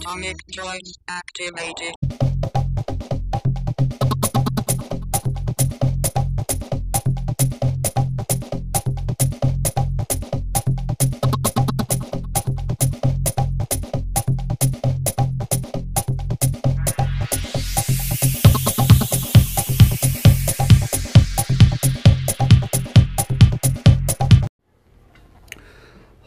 Atomic joint activated.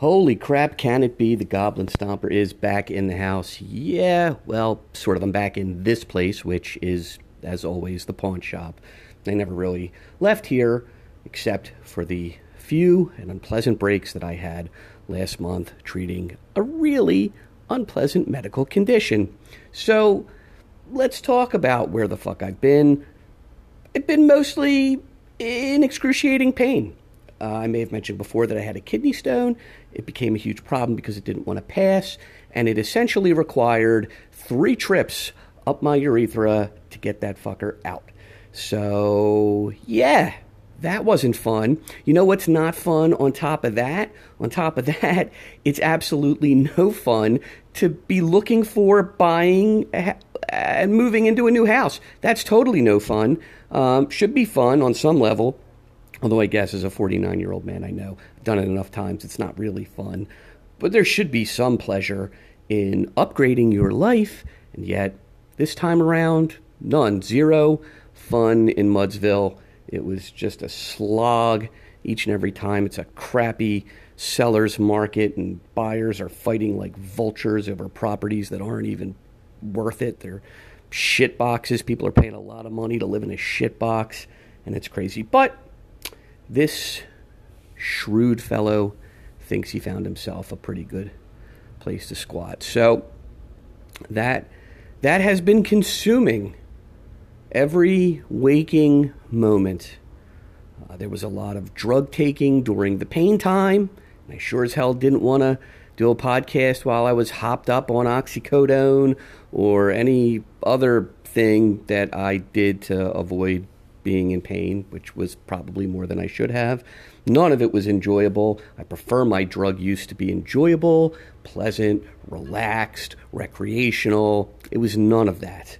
Holy crap, can it be the Goblin Stomper is back in the house? Yeah, well, sort of. I'm back in this place, which is, as always, the pawn shop. I never really left here except for the few and unpleasant breaks that I had last month treating a really unpleasant medical condition. So, let's talk about where the fuck I've been. I've been mostly in excruciating pain. Uh, I may have mentioned before that I had a kidney stone. It became a huge problem because it didn't want to pass, and it essentially required three trips up my urethra to get that fucker out. So, yeah, that wasn't fun. You know what's not fun on top of that? On top of that, it's absolutely no fun to be looking for, buying, and moving into a new house. That's totally no fun. Um, should be fun on some level Although I guess as a 49 year old man, I know I've done it enough times, it's not really fun. But there should be some pleasure in upgrading your life, and yet this time around, none. Zero fun in Mudsville. It was just a slog each and every time. It's a crappy seller's market, and buyers are fighting like vultures over properties that aren't even worth it. They're shit boxes. People are paying a lot of money to live in a shit box, and it's crazy. But this shrewd fellow thinks he found himself a pretty good place to squat. So that that has been consuming every waking moment. Uh, there was a lot of drug taking during the pain time. I sure as hell didn't want to do a podcast while I was hopped up on oxycodone or any other thing that I did to avoid being in pain, which was probably more than I should have. None of it was enjoyable. I prefer my drug use to be enjoyable, pleasant, relaxed, recreational. It was none of that.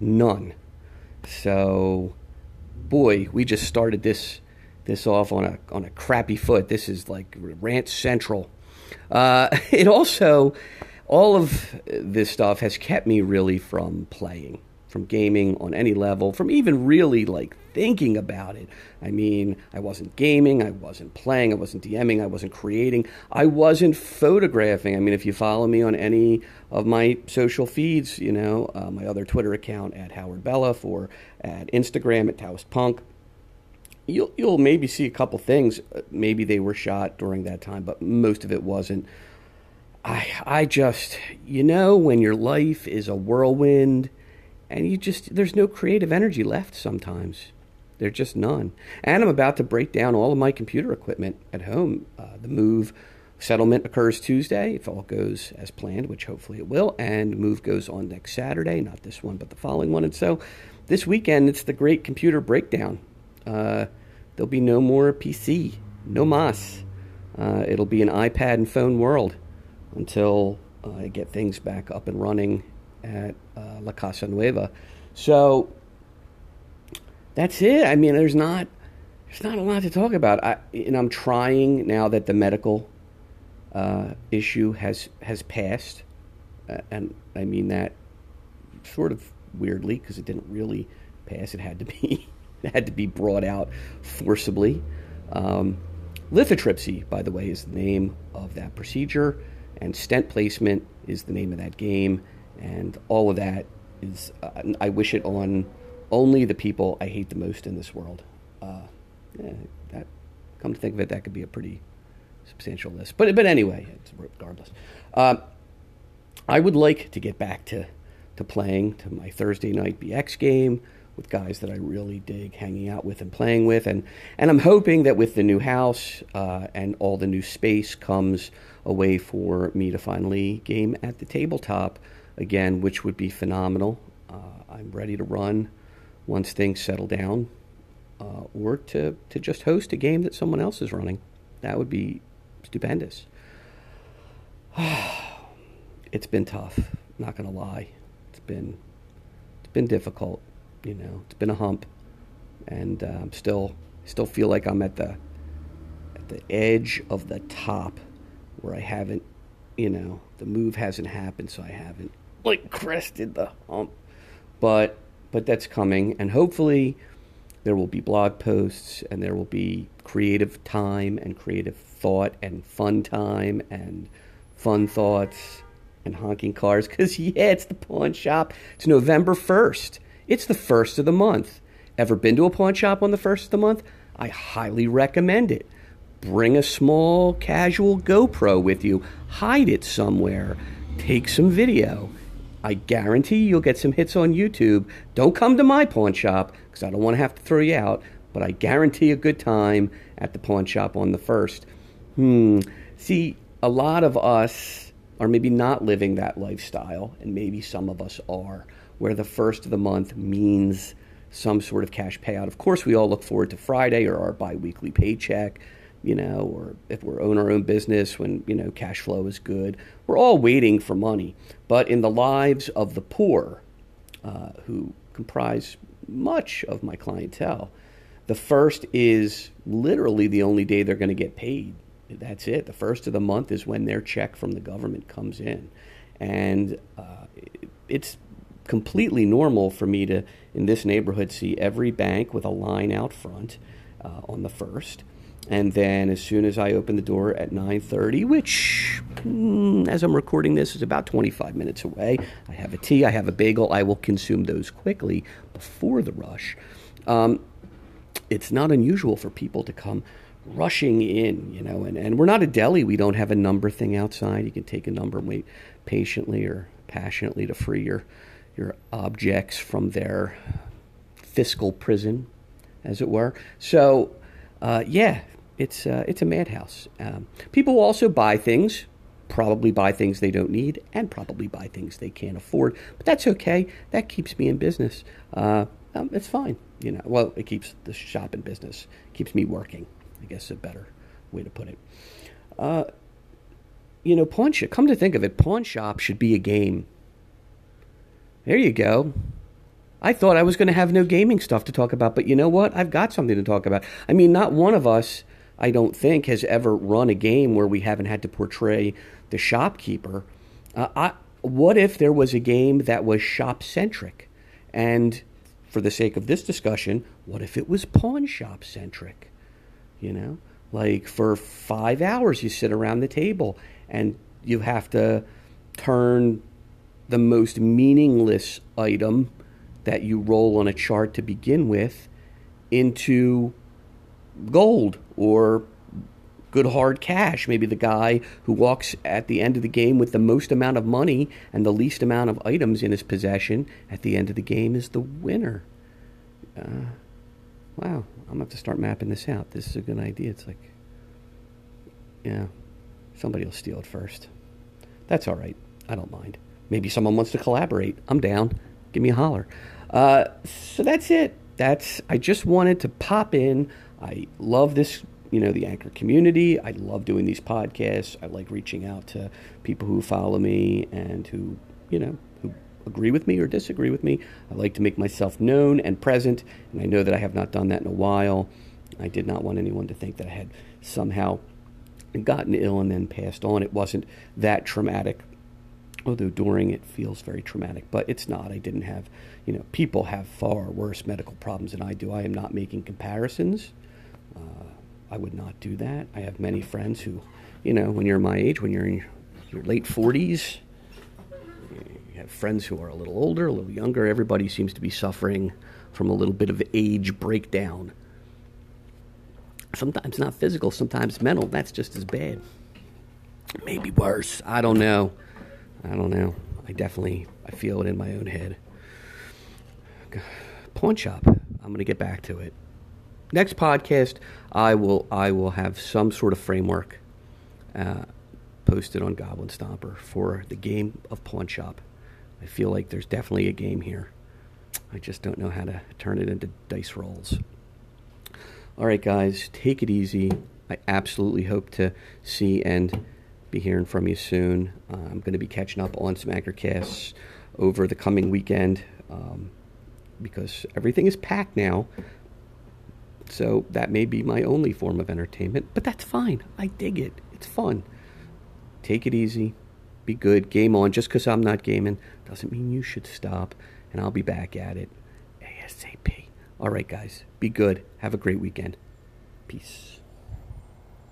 None. So, boy, we just started this this off on a on a crappy foot. This is like rant central. Uh, it also, all of this stuff has kept me really from playing from gaming on any level, from even really like thinking about it. I mean, I wasn't gaming, I wasn't playing, I wasn't DMing, I wasn't creating, I wasn't photographing. I mean, if you follow me on any of my social feeds, you know, uh, my other Twitter account at Howard Belloff or at Instagram at Taoist Punk, you'll you'll maybe see a couple things. Uh, maybe they were shot during that time, but most of it wasn't. I I just you know when your life is a whirlwind and you just there's no creative energy left sometimes. There's just none. And i'm about to break down all of my computer equipment at home. Uh, the move settlement occurs tuesday. If all goes as planned which hopefully it will and move goes on next saturday not this one but the following one. And so this weekend it's the great computer breakdown. Uh, there'll be no more pc no mas. Uh, it'll be an ipad and phone world until i get things back up and running at uh, La Casa Nueva. So that's it. I mean, there's not there's not a lot to talk about. I, and I'm trying now that the medical uh, issue has has passed, uh, and I mean that sort of weirdly because it didn't really pass. It had to be it had to be brought out forcibly. Um, lithotripsy, by the way, is the name of that procedure, and stent placement is the name of that game and all of that is uh, I wish it on only the people I hate the most in this world. Uh, yeah, that come to think of it, that could be a pretty substantial list. But but anyway, regardless, uh, I would like to get back to to playing to my Thursday night BX game with guys that I really dig hanging out with and playing with, and and I'm hoping that with the new house uh, and all the new space comes a way for me to finally game at the tabletop again, which would be phenomenal. Uh, I'm ready to run once things settle down, uh, or to, to just host a game that someone else is running. That would be stupendous. it's been tough. Not gonna lie, it's been it's been difficult. You know, it's been a hump, and uh, I'm still still feel like I'm at the at the edge of the top where I haven't, you know, the move hasn't happened, so I haven't like crested the hump. But but that's coming, and hopefully there will be blog posts and there will be creative time and creative thought and fun time and fun thoughts and honking cars because yeah it's the pawn shop. It's november 1st it's the first of the month. Ever been to a pawn shop on the first of the month? I highly recommend it. Bring a small casual gopro with you. Hide it somewhere. Take some video I guarantee you'll get some hits on YouTube. Don't come to my pawn shop because I don't want to have to throw you out, but I guarantee a good time at the pawn shop on the first. Hmm. See, a lot of us are maybe not living that lifestyle, and maybe some of us are, where the first of the month means some sort of cash payout. Of course, we all look forward to Friday or our bi weekly paycheck you know, or if we're own our own business when, you know, cash flow is good. We're all waiting for money. But in the lives of the poor, uh, who comprise much of my clientele, the first is literally the only day they're going to get paid. That's it. The first of the month is when their check from the government comes in. And uh, it's completely normal for me to, in this neighborhood, see every bank with a line out front uh, on the first and then as soon as I open the door at 9:30, which mm, as I'm recording this is about 25 minutes away, I have a tea, I have a bagel, I will consume those quickly before the rush. Um, it's not unusual for people to come rushing in, you know, and, and we're not a deli. We don't have a number thing outside. You can take a number and wait patiently or passionately to free your your objects from their fiscal prison, as it were. So, uh, yeah, it's uh, it's a madhouse. Um, people also buy things, probably buy things they don't need, and probably buy things they can't afford. But that's okay. That keeps me in business. Uh, um, it's fine. You know, well, it keeps the shop in business. Keeps me working. I guess a better way to put it. Uh, you know, pawn shop. Come to think of it, pawn shop should be a game. There you go. I thought I was going to have no gaming stuff to talk about, but you know what? I've got something to talk about. I mean, not one of us I don't think, has ever run a game where we haven't had to portray the shopkeeper. Uh, I, what if there was a game that was shop centric? And for the sake of this discussion, what if it was pawn shop centric? You know, like for five hours you sit around the table and you have to turn the most meaningless item that you roll on a chart to begin with into gold or good hard cash. Maybe the guy who walks at the end of the game with the most amount of money and the least amount of items in his possession at the end of the game is the winner. Uh, wow, I'm gonna have to start mapping this out. This is a good idea. It's like, yeah, somebody will steal it first. That's all right. I don't mind. Maybe someone wants to collaborate. I'm down. Give me a holler. Uh, so that's it. That's. I just wanted to pop in I love this, you know, the anchor community. I love doing these podcasts. I like reaching out to people who follow me and who, you know, who agree with me or disagree with me. I like to make myself known and present, and I know that I have not done that in a while. I did not want anyone to think that I had somehow gotten ill and then passed on. It wasn't that traumatic although during it feels very traumatic, but it's not. I didn't have, you know, people have far worse medical problems than I do. I am not making comparisons. Uh, I would not do that. I have many friends who, you know, when you're my age, when you're in your late 40s, you have friends who are a little older, a little younger. Everybody seems to be suffering from a little bit of age breakdown. Sometimes not physical, sometimes mental. That's just as bad. Maybe worse. I don't know. I don't know. I definitely I feel it in my own head. Pawn shop. I'm to get back to it next podcast, I will I will have some sort of framework uh, posted on Goblin Stomper for the game of Pawn Shop. I feel like there's definitely a game here. I just don't know how to turn it into dice rolls. All right, guys, take it easy. I absolutely hope to see and Be hearing from you soon. Uh, I'm going to be catching up on some Anchorcasts over the coming weekend um, because everything is packed now. So that may be my only form of entertainment, but that's fine. I dig it. It's fun. Take it easy. Be good. Game on. Just because I'm not gaming doesn't mean you should stop. And I'll be back at it ASAP. All right, guys. Be good. Have a great weekend. Peace.